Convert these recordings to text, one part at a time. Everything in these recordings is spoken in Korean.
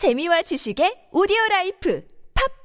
재미와 지식의 오디오 라이프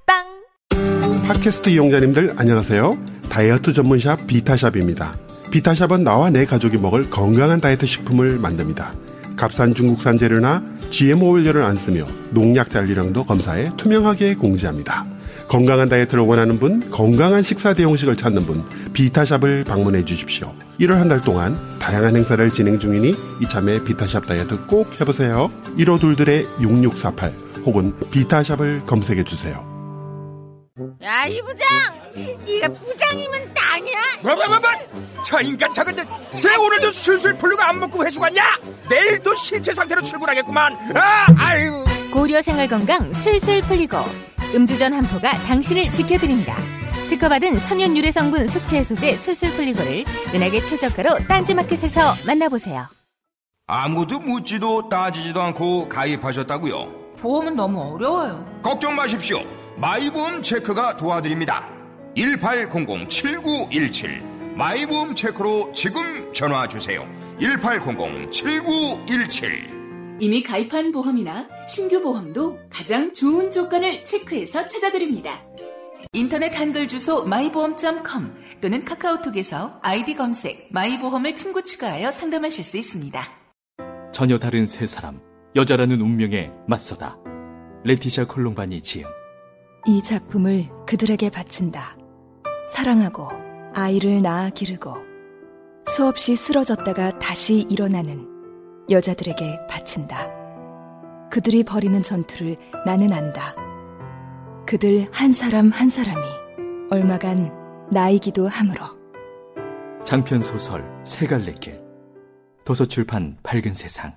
팟빵 팟캐스트 이용자님들 안녕하세요. 다이어트 전문샵 비타샵입니다. 비타샵은 나와 내 가족이 먹을 건강한 다이어트 식품을 만듭니다. 값싼 중국산 재료나 GMO 원료를 안 쓰며 농약 잔류량도 검사해 투명하게 공지합니다. 건강한 다이어트를 원하는 분, 건강한 식사 대용식을 찾는 분, 비타샵을 방문해 주십시오. 1월 한 달 동안 다양한 행사를 진행 중이니 이참에 비타샵 다이어트 꼭 해보세요. 15둘들의 6648 혹은 비타샵을 검색해 주세요. 야, 이 부장! 네가 부장이면 땅이야? 뭐뭐뭐뭐 저 인간 저거 저, 쟤 오늘도 술술 풀리고 안 먹고 회식 왔냐 내일도 신체 상태로 출근하겠구만 아 아유 고려 생활 건강 술술 풀리고 음주전 한포가 당신을 지켜드립니다. 특허받은 천연 유래 성분 숙취 해소제 술술 풀리고를 은하계 최저가로 딴지마켓에서 만나보세요. 아무도 묻지도 따지지도 않고 가입하셨다고요 보험은 너무 어려워요. 걱정 마십시오 마이보험 체크가 도와드립니다 1800-7917 마이보험 체크로 지금 전화 주세요 1800-7917 이미 가입한 보험이나 신규 보험도 가장 좋은 조건을 체크해서 찾아드립니다. 인터넷 한글 주소 마이보험.com 또는 카카오톡에서 아이디 검색 마이보험을 친구 추가하여 상담하실 수 있습니다. 전혀 다른 세 사람, 여자라는 운명에 맞서다. 레티샤 콜롬바니 지음. 이 작품을 그들에게 바친다. 사랑하고 아이를 낳아 기르고 수없이 쓰러졌다가 다시 일어나는 여자들에게 바친다. 그들이 벌이는 전투를 나는 안다. 그들 한 사람 한 사람이 얼마간 나이기도 하므로 장편 소설 세 갈래 길. 도서출판 밝은 세상.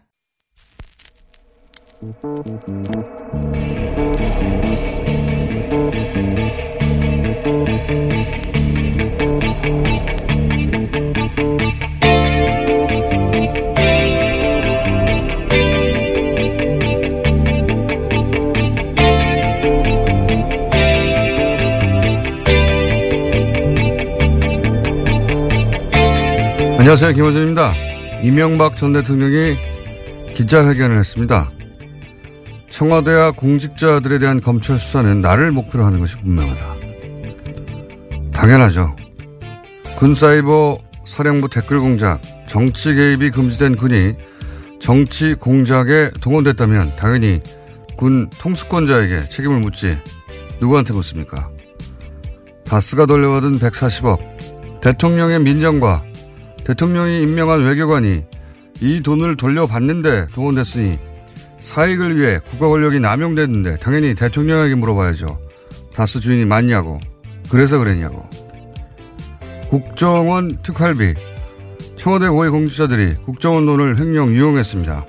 안녕하세요. 김호준입니다. 이명박 전 대통령이 기자회견을 했습니다. 청와대와 공직자들에 대한 검찰 수사는 나를 목표로 하는 것이 분명하다. 당연하죠. 군사이버 사령부 댓글 공작, 정치 개입이 금지된 군이 정치 공작에 동원됐다면 당연히 군 통수권자에게 책임을 묻지 누구한테 묻습니까? 다스가 돌려받은 140억, 대통령의 민정과 대통령이 임명한 외교관이 이 돈을 돌려받는데 동원됐으니 사익을 위해 국가 권력이 남용됐는데 당연히 대통령에게 물어봐야죠. 다스 주인이 맞냐고. 그래서 그랬냐고. 국정원 특활비. 청와대 고위 공직자들이 국정원 돈을 횡령 유용했습니다.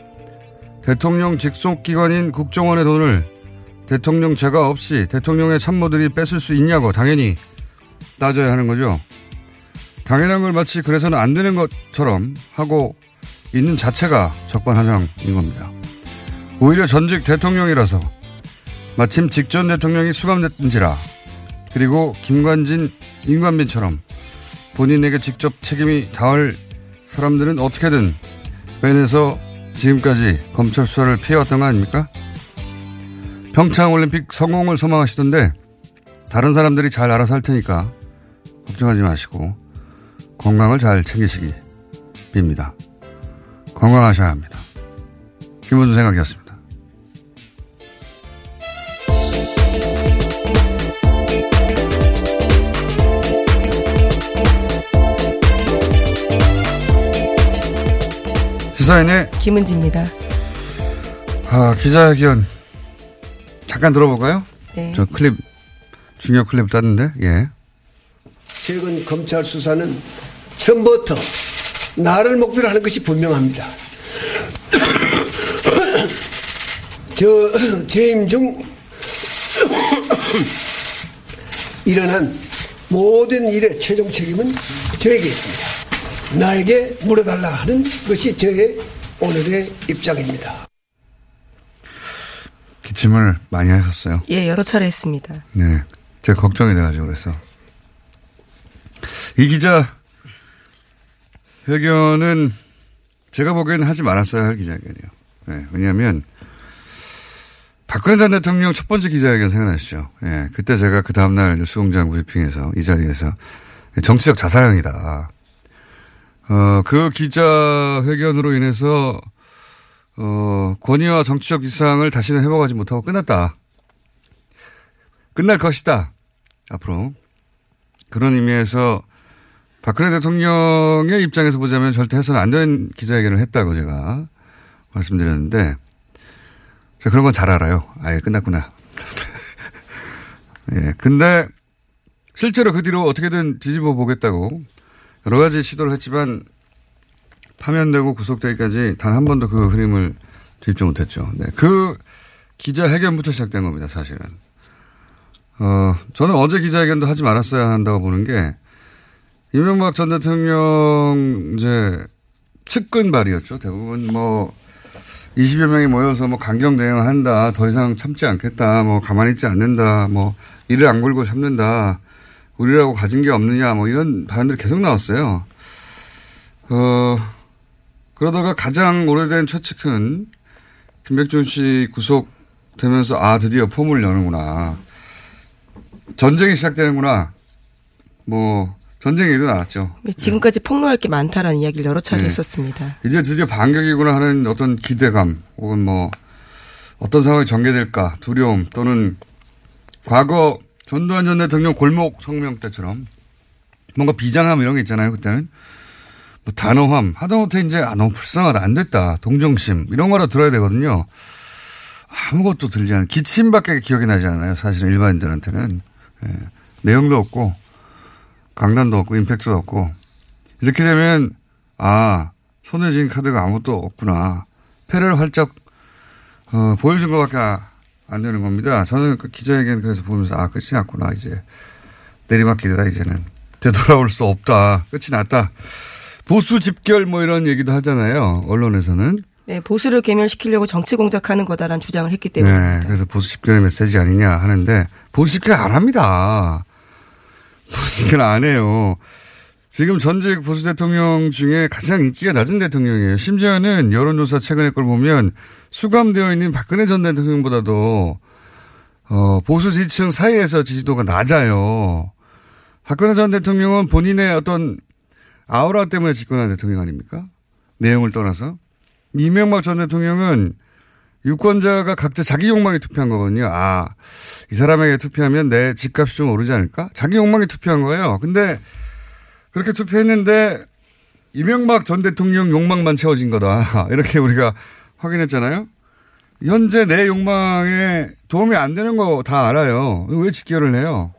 대통령 직속기관인 국정원의 돈을 대통령 제가 없이 대통령의 참모들이 뺏을 수 있냐고 당연히 따져야 하는 거죠. 당연한 걸 마치 그래서는 안 되는 것처럼 하고 있는 자체가 적반하장인 겁니다. 오히려 전직 대통령이라서 마침 직전 대통령이 수감됐는지라 그리고 김관진, 임관빈처럼 본인에게 직접 책임이 닿을 사람들은 어떻게든 빼내서 지금까지 검찰 수사를 피해왔던 거 아닙니까? 평창올림픽 성공을 소망하시던데 다른 사람들이 잘 알아서 할 테니까 걱정하지 마시고 건강을 잘 챙기시기 빕니다. 건강하셔야 합니다. 김원준 생각이었습니다. 시사인의 김은지입니다. 아, 기자회견 잠깐 들어볼까요? 네. 저 클립 중요 클립 땄는데 예. 최근 검찰 수사는 처음부터 나를 목표로 하는 것이 분명합니다. 저 재임 중 일어난 모든 일의 최종 책임은 저에게 있습니다. 나에게 물어달라 하는 것이 저의 오늘의 입장입니다. 기침을 많이 하셨어요. 예, 여러 차례 했습니다. 네. 제가 걱정이 돼가지고 그래서. 이 기자 회견은 제가 보기에는 하지 말았어야 할 기자회견이에요. 네. 왜냐하면 박근혜 전 대통령 첫 번째 기자회견 생각나시죠? 예. 그때 제가 그 다음날 뉴스공장 브리핑에서 이 자리에서 정치적 자살형이다. 어, 그 기자회견으로 인해서 어, 권위와 정치적 위상을 다시는 회복하지 못하고 끝났다. 끝날 것이다. 앞으로. 그런 의미에서 박근혜 대통령의 입장에서 보자면 절대 해서는 안 되는 기자회견을 했다고 제가 말씀드렸는데 자, 그런 건 잘 알아요. 아예 끝났구나. 예. 근데 실제로 그 뒤로 어떻게든 뒤집어 보겠다고 여러 가지 시도를 했지만 파면되고 구속되기까지 단 한 번도 그 흐름을 뒤집지 못했죠. 네. 그 기자회견부터 시작된 겁니다, 사실은. 어, 저는 어제 기자회견도 하지 말았어야 한다고 보는 게 이명박 전 대통령 이제 측근 발이었죠. 대부분 뭐 20여 명이 모여서 뭐 강경 대응한다. 더 이상 참지 않겠다. 뭐 가만히 있지 않는다. 뭐 이를 안 걸고 참는다. 우리라고 가진 게 없느냐. 뭐 이런 발언들이 계속 나왔어요. 어, 그러다가 가장 오래된 최측근 김백준 씨 구속되면서 아 드디어 폼을 여는구나. 전쟁이 시작되는구나. 뭐 전쟁 얘기도 나왔죠. 네, 지금까지 폭로할 게 많다라는 이야기를 여러 차례 네. 했었습니다. 이제 드디어 반격이구나 하는 어떤 기대감 혹은 뭐 어떤 상황이 전개될까 두려움 또는 과거 전두환 전 대통령 골목 성명 때처럼 뭔가 비장함 이런 게 있잖아요. 그때는 뭐 단호함 하다못해 이제 아 너무 불쌍하다 안 됐다 동정심 이런 거라 들어야 되거든요. 아무것도 들지 않은 기침밖에 기억이 나지 않아요. 사실은 일반인들한테는 예. 내용도 없고 강단도 없고 임팩트도 없고. 이렇게 되면 아 손에 쥔 카드가 아무것도 없구나. 패를 활짝 어, 보여준 것밖에 안 되는 겁니다. 저는 그 기자회견 그래서 보면서 아 끝이 났구나 이제. 내리막길이다 이제는. 되돌아올 수 없다. 끝이 났다. 보수 집결 뭐 이런 얘기도 하잖아요 언론에서는. 네 보수를 개멸시키려고 정치 공작하는 거다라는 주장을 했기 때문에 네 그래서 보수 집결의 메시지 아니냐 하는데 보수 집결 안 합니다 보수집결 안 해요. 지금 전직 보수 대통령 중에 가장 인기가 낮은 대통령이에요. 심지어는 여론조사 최근의 걸 보면 수감되어 있는 박근혜 전 대통령보다도 어, 보수 지지층 사이에서 지지도가 낮아요. 박근혜 전 대통령은 본인의 어떤 아우라 때문에 집권한 대통령 아닙니까? 내용을 떠나서. 이명박 전 대통령은 유권자가 각자 자기 욕망에 투표한 거거든요. 아, 이 사람에게 투표하면 내 집값이 좀 오르지 않을까? 자기 욕망에 투표한 거예요. 근데 그렇게 투표했는데 이명박 전 대통령 욕망만 채워진 거다. 이렇게 우리가 확인했잖아요. 현재 내 욕망에 도움이 안 되는 거 다 알아요. 왜 직결을 해요?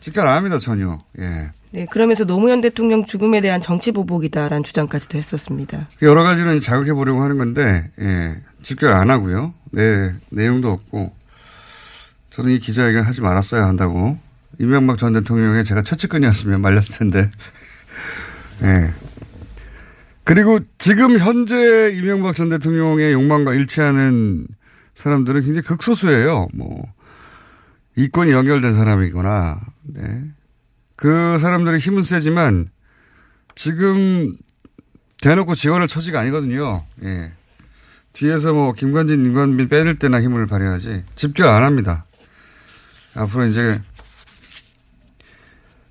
직결 안 합니다, 전혀. 예. 네, 그러면서 노무현 대통령 죽음에 대한 정치 보복이다라는 주장까지도 했었습니다. 여러 가지로 자극해 보려고 하는 건데, 예. 직결 안 하고요. 네, 내용도 없고. 저는 이 기자회견 하지 말았어야 한다고. 이명박 전 대통령의 제가 첫측근이었으면 말렸을 텐데. 예. 네. 그리고 지금 현재 이명박 전 대통령의 욕망과 일치하는 사람들은 굉장히 극소수예요. 뭐, 이권이 연결된 사람이거나, 네. 그 사람들의 힘은 세지만 지금 대놓고 지원할 처지가 아니거든요. 예. 뒤에서 뭐 김관진, 임관빈 빼낼 때나 힘을 발휘하지 집결 안 합니다. 앞으로 이제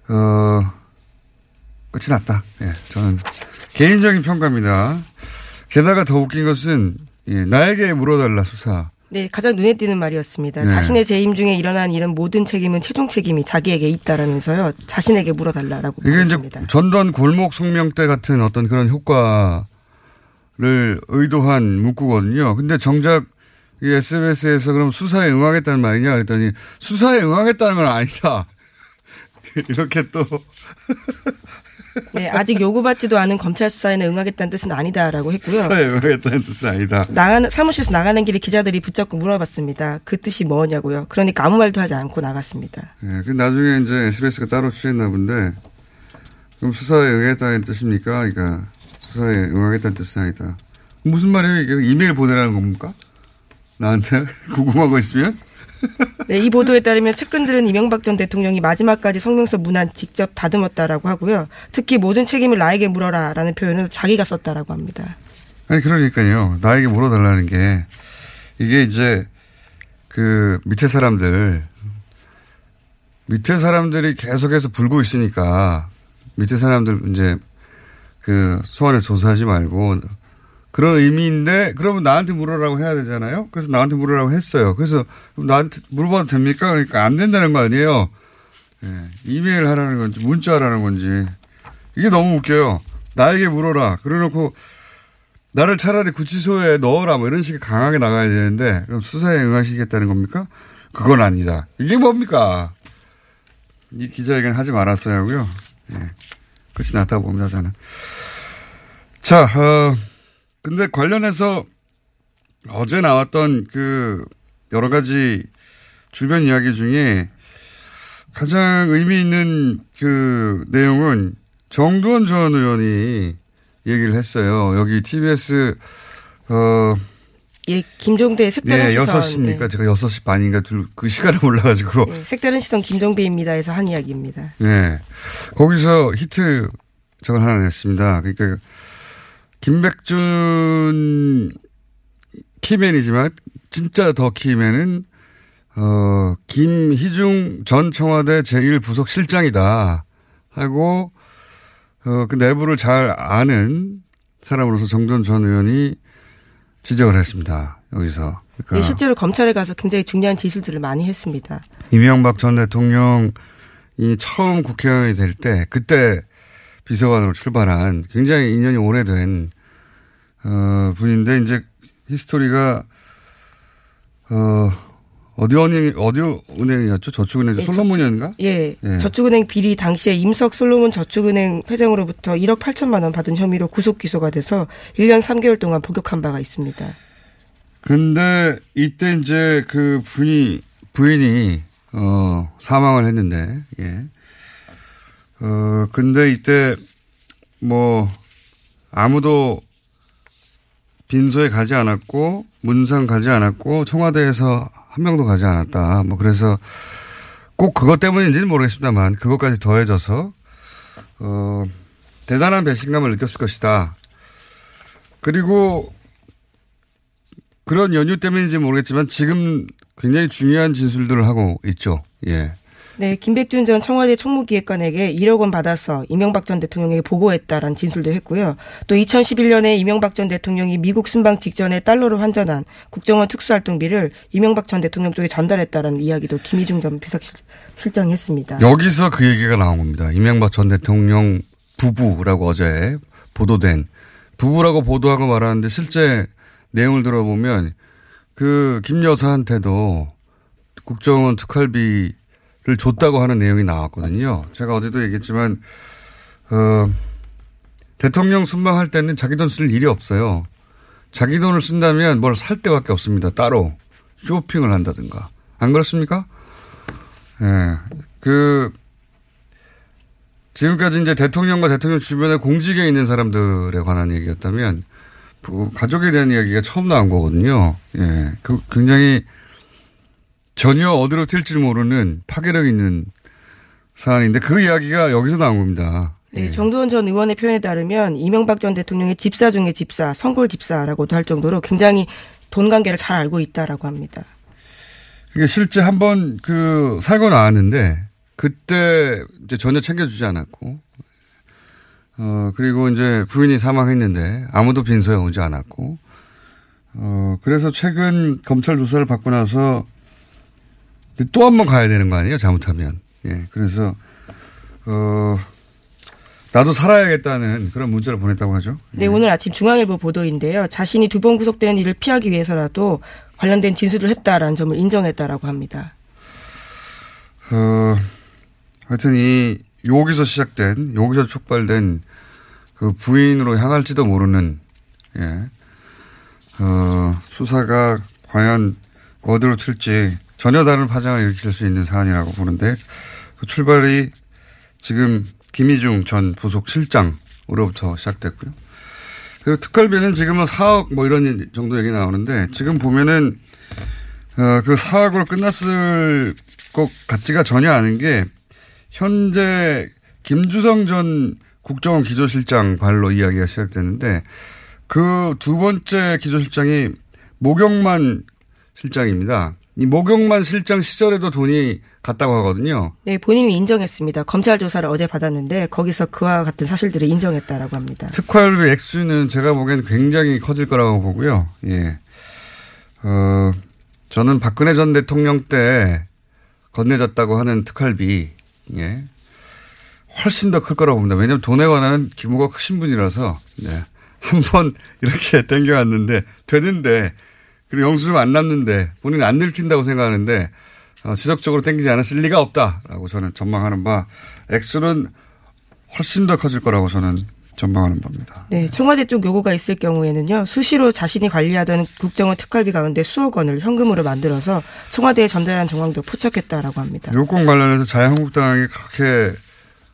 어 끝이 났다. 예, 저는 개인적인 평가입니다. 게다가 더 웃긴 것은 예, 나에게 물어달라 수사. 네, 가장 눈에 띄는 말이었습니다. 네. 자신의 재임 중에 일어난 이런 모든 책임은 최종 책임이 자기에게 있다라면서요. 자신에게 물어달라라고 이게 말했습니다. 이제 전두환 골목 성명 때 같은 어떤 그런 효과 를 의도한 문구거든요. 근데 정작 이 SBS에서 그럼 수사에 응하겠다는 말이냐 그랬더니 수사에 응하겠다는 건 아니다. 이렇게 또. 네, 아직 요구받지도 않은 검찰 수사에는 응하겠다는 뜻은 아니다라고 했고요. 수사에 응하겠다는 뜻은 아니다. 나가는, 사무실에서 나가는 길에 기자들이 붙잡고 물어봤습니다. 그 뜻이 뭐냐고요. 그러니까 아무 말도 하지 않고 나갔습니다. 네, 그 나중에 이제 SBS가 따로 취했나 본데, 그럼 수사에 응하겠다는 뜻입니까? 그러니까 수사에 응하겠다는 뜻은 아니다. 무슨 말이에요? 이게 이메일 보내라는 겁니까? 나한테 궁금한 거 있으면? 네, 이 보도에 따르면 측근들은 이명박 전 대통령이 마지막까지 성명서 문안 직접 다듬었다라고 하고요. 특히 모든 책임을 나에게 물어라라는 표현을 자기가 썼다라고 합니다. 아니 그러니까요. 나에게 물어달라는 게 이게 이제 그 밑에 사람들 밑에 사람들이 계속해서 불고 있으니까 밑에 사람들 이제 그 소환에 조사하지 말고 그런 의미인데 그러면 나한테 물어라고 해야 되잖아요. 그래서 나한테 물어라고 했어요. 그래서 나한테 물어봐도 됩니까? 그러니까 안 된다는 거 아니에요. 예, 이메일 하라는 건지 문자 하라는 건지 이게 너무 웃겨요. 나에게 물어라. 그래놓고 나를 차라리 구치소에 넣어라 뭐 이런 식의 강하게 나가야 되는데 그럼 수사에 응하시겠다는 겁니까? 그건 아니다. 이게 뭡니까? 이 기자회견 하지 말았어야 하고요. 예. 끝이 났다고 봅니다, 저는. 자, 어, 근데 관련해서 어제 나왔던 그 여러 가지 주변 이야기 중에 가장 의미 있는 그 내용은 정두원 전 의원이 얘기를 했어요. 여기 TBS 어 예, 김종대 색다른 네, 시선. 6시입니까? 네. 제가 6시 반인가 둘, 그 시간을 몰라가지고. 네, 색다른 시선 김종배입니다에서 한 이야기입니다. 네. 거기서 히트 저걸 하나 냈습니다. 그러니까, 김백준 키맨이지만, 진짜 더 키맨은, 어, 김희중 전 청와대 제1부속 실장이다. 하고, 어, 그 내부를 잘 아는 사람으로서 정전 전 의원이 지적을 했습니다. 여기서. 그러니까 네, 실제로 검찰에 가서 굉장히 중요한 진술들을 많이 했습니다. 이명박 전 대통령이 처음 국회의원이 될 때 그때 비서관으로 출발한 굉장히 인연이 오래된 어, 분인데 이제 히스토리가 어, 어디 은행 어디 은행이었죠? 저축은행 네, 솔로몬이었는가? 예, 예. 저축은행 비리 당시에 임석 솔로몬 저축은행 회장으로부터 1억 8천만 원 받은 혐의로 구속 기소가 돼서 1년 3개월 동안 복역한 바가 있습니다. 근데 이때 이제 그 부인이 부인이 어 사망을 했는데 예. 어 근데 이때 뭐 아무도 빈소에 가지 않았고 문상 가지 않았고 청와대에서 한 명도 가지 않았다. 뭐 그래서 꼭 그것 때문인지는 모르겠습니다만 그것까지 더해져서 어 대단한 배신감을 느꼈을 것이다. 그리고 그런 연유 때문인지 모르겠지만 지금 굉장히 중요한 진술들을 하고 있죠. 예. 네, 김백준 전 청와대 총무기획관에게 1억 원 받아서 이명박 전 대통령에게 보고했다라는 진술도 했고요. 또 2011년에 이명박 전 대통령이 미국 순방 직전에 달러로 환전한 국정원 특수활동비를 이명박 전 대통령 쪽에 전달했다라는 이야기도 김희중 전 비서실장이 했습니다. 여기서 그 얘기가 나온 겁니다. 이명박 전 대통령 부부라고 어제 보도된 부부라고 보도하고 말하는데 실제 내용을 들어보면 그 김 여사한테도 국정원 특활비 를 줬다고 하는 내용이 나왔거든요. 제가 어제도 얘기했지만 어, 대통령 순방할 때는 자기 돈 쓸 일이 없어요. 자기 돈을 쓴다면 뭘 살 때밖에 없습니다. 따로 쇼핑을 한다든가 안 그렇습니까? 예, 그 지금까지 이제 대통령과 대통령 주변에 공직에 있는 사람들에 관한 얘기였다면 그 가족에 대한 이야기가 처음 나온 거거든요. 예. 그 굉장히 전혀 어디로 튈지 모르는 파괴력 있는 사안인데 그 이야기가 여기서 나온 겁니다. 네, 정두원 전 의원의 표현에 따르면 이명박 전 대통령의 집사 중에 집사, 성골 집사라고도 할 정도로 굉장히 돈 관계를 잘 알고 있다라고 합니다. 그러니까 실제 한번 그 살고 나왔는데 그때 이제 전혀 챙겨주지 않았고 어 그리고 이제 부인이 사망했는데 아무도 빈소에 오지 않았고 어 그래서 최근 검찰 조사를 받고 나서 또 한 번 가야 되는 거 아니에요 잘못하면 예 그래서 어 나도 살아야겠다는 그런 문자를 보냈다고 하죠. 네, 오늘 아침 중앙일보 보도인데요. 자신이 두 번 구속되는 일을 피하기 위해서라도 관련된 진술을 했다라는 점을 인정했다라고 합니다. 어, 하여튼 이 여기서 시작된 여기서 촉발된 그 부인으로 향할지도 모르는 예. 어, 수사가 과연 어디로 튈지 전혀 다른 파장을 일으킬 수 있는 사안이라고 보는데 그 출발이 지금 김희중 전 부속 실장으로부터 시작됐고요. 그리고 특활비는 지금은 4억 뭐 이런 정도 얘기 나오는데 지금 보면은 어, 그 4억으로 끝났을 것 같지가 전혀 않은 게 현재 김주성 전 국정원 기조실장 발로 이야기가 시작됐는데 그 두 번째 기조실장이 모경만 실장입니다. 이 목욕만 실장 시절에도 돈이 갔다고 하거든요. 네, 본인이 인정했습니다. 검찰 조사를 어제 받았는데 거기서 그와 같은 사실들을 인정했다라고 합니다. 특활비 액수는 제가 보기엔 굉장히 커질 거라고 보고요. 예. 어, 저는 박근혜 전 대통령 때 건네졌다고 하는 특활비, 예. 훨씬 더 클 거라고 봅니다. 왜냐하면 돈에 관한 규모가 크신 분이라서, 네. 한번 이렇게 땡겨왔는데, 되는데, 그리고 영수증 안 남는데, 본인이 안 들킨다고 생각하는데, 어, 지속적으로 땡기지 않았을 리가 없다라고 저는 전망하는 바, 액수는 훨씬 더 커질 거라고 저는 전망하는 겁니다. 네, 청와대 쪽 요구가 있을 경우에는요, 수시로 자신이 관리하던 국정원 특활비 가운데 수억 원을 현금으로 만들어서 청와대에 전달한 정황도 포착했다라고 합니다. 요건 관련해서 자유한국당이 그렇게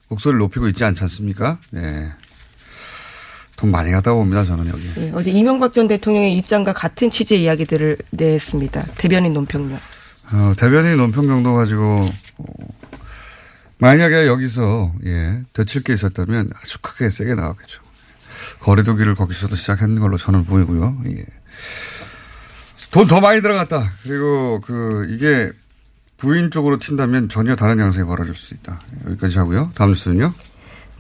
목소리를 높이고 있지 않지 않습니까? 네. 돈 많이 갔다 봅니다, 저는 여기. 네, 어제 이명박 전 대통령의 입장과 같은 취지의 이야기들을 냈습니다. 대변인 논평요. 어, 대변인 논평 정도 가지고, 어, 만약에 여기서, 예, 되칠 게 있었다면 아주 크게 세게 나왔겠죠. 거리두기를 거기서도 시작했는 걸로 저는 보이고요. 예. 돈 더 많이 들어갔다. 그리고 그, 이게 부인 쪽으로 튄다면 전혀 다른 양상이 벌어질 수 있다. 여기까지 하고요. 다음 뉴스는요.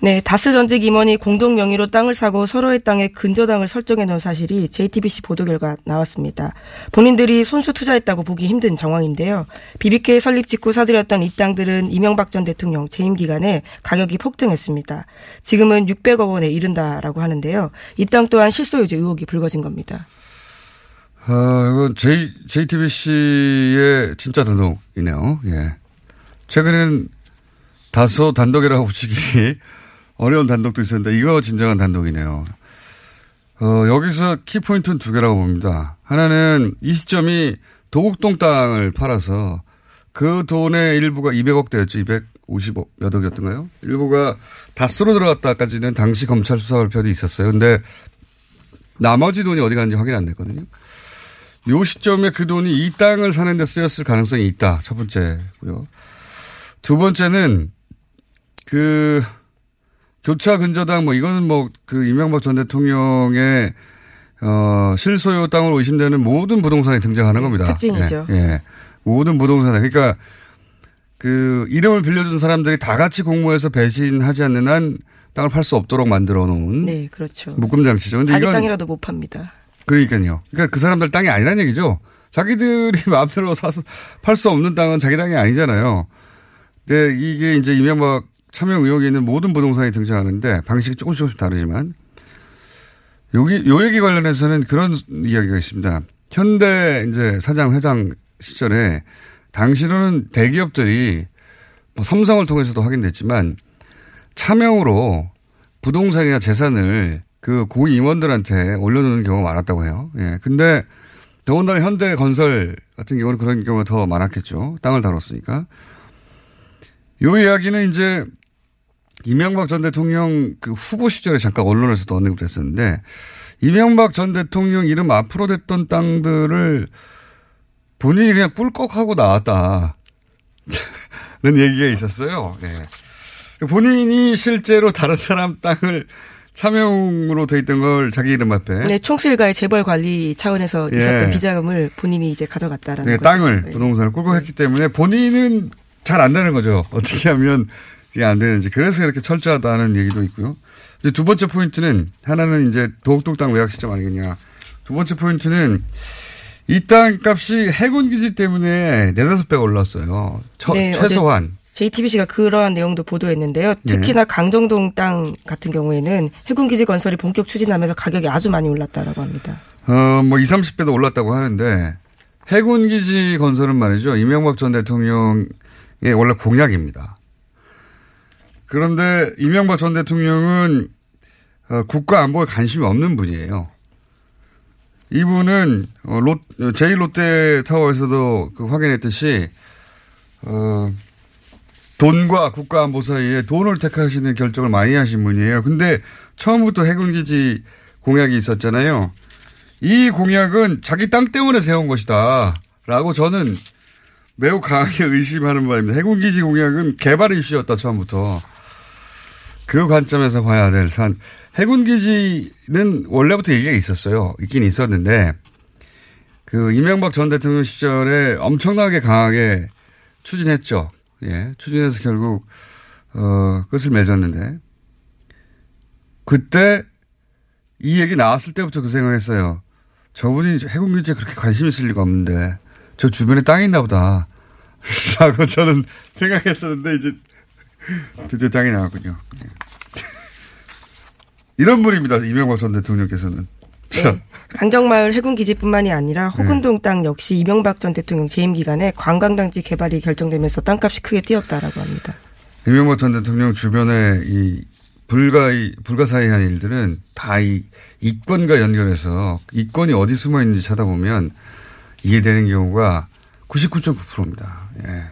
네, 다스 전직 임원이 공동 명의로 땅을 사고 서로의 땅에 근저당을 설정해 놓은 사실이 JTBC 보도 결과 나왔습니다. 본인들이 손수 투자했다고 보기 힘든 정황인데요. BBK 설립 직후 사들였던 이 땅들은 이명박 전 대통령 재임 기간에 가격이 폭등했습니다. 지금은 600억 원에 이른다라고 하는데요. 이 땅 또한 실소유주 의혹이 불거진 겁니다. 아, 이건 J, JTBC의 진짜 단독이네요. 예. 최근에는 다소 단독이라고 붙이기 어려운 단독도 있었는데 이거 진정한 단독이네요. 어, 여기서 키포인트는 두 개라고 봅니다. 하나는 이 시점이 도곡동 땅을 팔아서 그 돈의 일부가 200억대였죠. 250억 몇 억이었던가요? 일부가 다스로 들어갔다까지는 당시 검찰 수사 발표도 있었어요. 근데 나머지 돈이 어디 갔는지 확인 안 됐거든요. 요 시점에 그 돈이 이 땅을 사는 데 쓰였을 가능성이 있다. 첫 번째고요. 두 번째는 그 교차 근저당 뭐 이거는 뭐 그 이명박 전 대통령의 어 실소유 땅으로 의심되는 모든 부동산이 등장하는 겁니다. 특징이죠. 예. 예. 모든 부동산. 그러니까 그 이름을 빌려준 사람들이 다 같이 공모해서 배신하지 않는 한 땅을 팔 수 없도록 만들어 놓은 네, 그렇죠. 묶음 장치죠. 근데 자기 이건 땅이라도 못 팝니다. 그러니까요. 그러니까 그 사람들 땅이 아니란 얘기죠. 자기들이 마음대로 사서 팔 수 없는 땅은 자기 땅이 아니잖아요. 근데 이게 이제 이명박 참여 의혹이 있는 모든 부동산이 등장하는데 방식이 조금씩 조금씩 다르지만 여기 요 얘기 관련해서는 그런 이야기가 있습니다. 현대 이제 사장 회장 시절에 당시로는 대기업들이 뭐 삼성을 통해서도 확인됐지만 차명으로 부동산이나 재산을 그 고임원들한테 올려놓는 경우가 많았다고 해요. 예. 근데 더군다나 현대 건설 같은 경우는 그런 경우가 더 많았겠죠. 땅을 다뤘으니까. 요 이야기는 이제 이명박 전 대통령 그 후보 시절에 잠깐 언론에서도 언급됐었는데 이명박 전 대통령 이름 앞으로 됐던 땅들을 본인이 그냥 꿀꺽하고 나왔다. 는 얘기가 있었어요. 예. 본인이 실제로 다른 사람 땅을 차명으로 돼 있던 걸 자기 이름 앞에. 네, 총수일가의 재벌 관리 차원에서 예. 있었던 비자금을 본인이 이제 가져갔다라는 네. 땅을 네. 부동산을 꿀꺽했기 때문에 본인은 잘안 되는 거죠. 어떻게 하면 이게 안 되는지. 그래서 이렇게 철저하다는 얘기도 있고요. 이제 두 번째 포인트는 하나는 이제 도곡동 땅 외곽 시점 아니겠냐. 두 번째 포인트는 이 땅 값이 해군 기지 때문에 네다섯 배가 올랐어요. 처- 네, 최소한. JTBC가 그러한 내용도 보도했는데요. 네. 특히나 강정동 땅 같은 경우에는 해군 기지 건설이 본격 추진하면서 가격이 아주 많이 올랐다라고 합니다. 어, 뭐 20, 30배도 올랐다고 하는데 해군 기지 건설은 말이죠. 이명박 전 대통령의 원래 공약입니다. 그런데 이명박 전 대통령은 어, 국가 안보에 관심이 없는 분이에요. 이분은 어, 롯, 제1롯데 타워에서도 그 확인했듯이 어, 돈과 국가 안보 사이에 돈을 택하시는 결정을 많이 하신 분이에요. 근데 처음부터 해군 기지 공약이 있었잖아요. 이 공약은 자기 땅 때문에 세운 것이다. 라고 저는 매우 강하게 의심하는 바입니다. 해군 기지 공약은 개발 이슈였다, 처음부터. 그 관점에서 봐야 될 산. 해군 기지는 원래부터 얘기가 있었어요. 있긴 있었는데, 그 이명박 전 대통령 시절에 엄청나게 강하게 추진했죠. 예, 추진해서 결국 어 끝을 맺었는데 그때 이 얘기 나왔을 때부터 그 생각했어요. 저분이 해군 규제에 그렇게 관심 있을 리가 없는데 저 주변에 땅이 있나 보다. 라고 저는 생각했었는데 이제 드디어 땅이 나왔군요. 예. 이런 분입니다. 이명박 전 대통령께서는. 네. 강정마을 해군기지뿐만이 아니라 호근동 땅 역시 이명박 전 대통령 재임 기간에 관광단지 개발이 결정되면서 땅값이 크게 뛰었다라고 합니다. 이명박 전 대통령 주변에 이 불가, 불가사의한 일들은 다 이 이권과 연결해서 이권이 어디 숨어 있는지 찾아보면 이해되는 경우가 99.9%입니다. 예.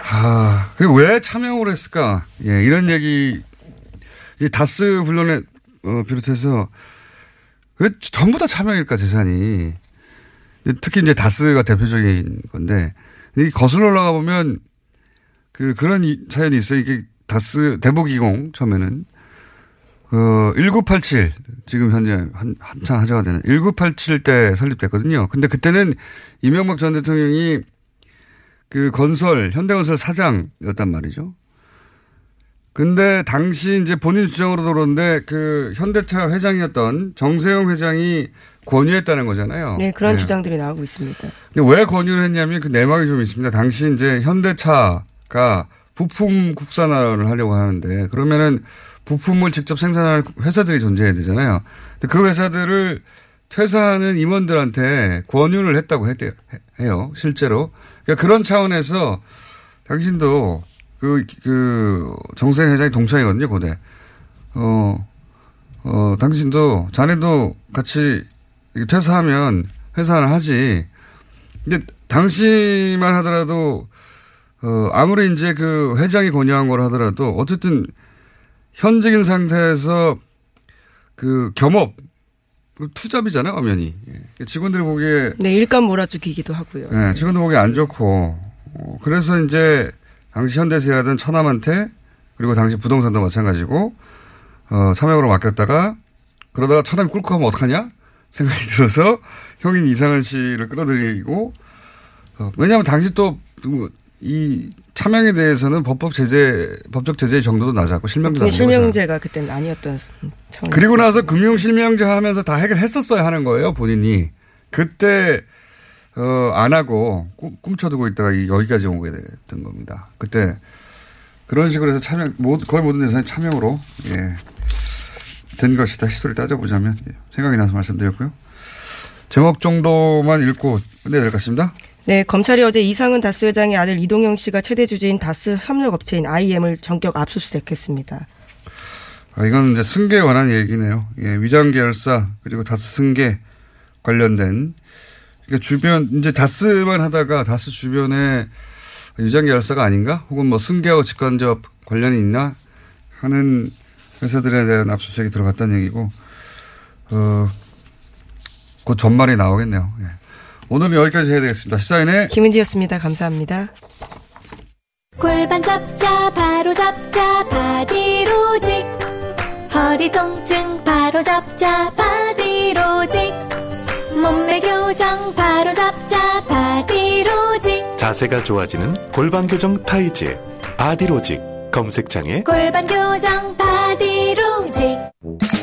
하, 그리고 왜 참여를 했을까? 예, 이런 얘기, 이 다스 분론에 어, 비롯해서 왜 전부 다 참여일까 재산이 특히 이제 다스가 대표적인 건데 이 거슬러 올라가 보면 그 그런 이, 사연이 있어요. 이게 다스 대보기공 처음에는 어 1987 지금 현재 한 한창 하자가 되는 1987 때 설립됐거든요. 근데 그때는 이명박 전 대통령이 그 건설 현대건설 사장이었단 말이죠. 근데 당시 이제 본인 주장으로 들었는데 그 현대차 회장이었던 정세영 회장이 권유했다는 거잖아요. 네, 그런 네. 주장들이 나오고 있습니다. 근데 왜 권유를 했냐면 그 내막이 좀 있습니다. 당시 이제 현대차가 부품 국산화를 하려고 하는데 그러면은 부품을 직접 생산하는 회사들이 존재해야 되잖아요. 근데 그 회사들을 퇴사하는 임원들한테 권유를 했다고 했대요. 해요. 실제로. 그러니까 그런 차원에서 당신도 그, 그, 정세영 회장이 동창이거든요, 고대. 어, 어, 당신도, 자네도 같이 퇴사하면 회사 하나 하지. 근데 당시만 하더라도, 어, 아무리 이제 그 회장이 권유한 걸 하더라도 어쨌든 현직인 상태에서 그 겸업, 그 투잡이잖아요, 엄연히. 예. 직원들이 보기에. 네, 일감 몰아주기기도 하고요. 네, 직원들 보기에 안 좋고. 어, 그래서 이제 당시 일하던 처남한테 그리고 당시 부동산도 마찬가지고 어, 참여으로 맡겼다가 그러다가 처남이 꿀꺽 하면 어떡하냐 생각이 들어서 형인 이상은 씨를 끌어들이고 어, 왜냐하면 당시 또 이 차명에 대해서는 법법 제재 법적 제재의 정도도 낮았고 실명도 낮았고 실명제가 그때는 아니었던 차원. 그리고 나서 금융 실명제 하면서 다 해결했었어야 하는 거예요 본인이 그때 어, 안 하고 꿈, 꿈쳐두고 있다가 이 여기까지 오게 됐던 겁니다. 그때 그런 식으로 해서 참여, 거의 모든 예산이 참여로, 예, 된 것이다. history 따져보자면. 예, 생각이 나서 말씀드렸고요. 제목 정도만 읽고 끝내야 될 것 같습니다. 네, 검찰이 어제 이상은 다스 회장의 아들 이동형 씨가 최대 주주인 다스 협력업체인 IM을 전격 압수수색했습니다. 아, 이건 이제 승계에 관한 얘기네요. 예, 위장 계열사 그리고 다스 승계 관련된 그러니까 주변 이제 다스만 하다가 다스 주변에 위장 계열사가 아닌가 혹은 뭐 승계하고 직간접 관련이 있나 하는 회사들에 대한 압수수색이 들어갔다는 얘기고 어, 곧 전말이 나오겠네요. 예. 오늘은 여기까지 해야 되겠습니다. 시사인의 김은지였습니다. 감사합니다. 골반 잡자 바로 잡자 바디로직 허리 통증 바로 잡자 바디로직 몸매 교정 바로 잡자 바디로직 자세가 좋아지는 골반 교정 타이즈 바디로직 검색창에 골반 교정 바디로직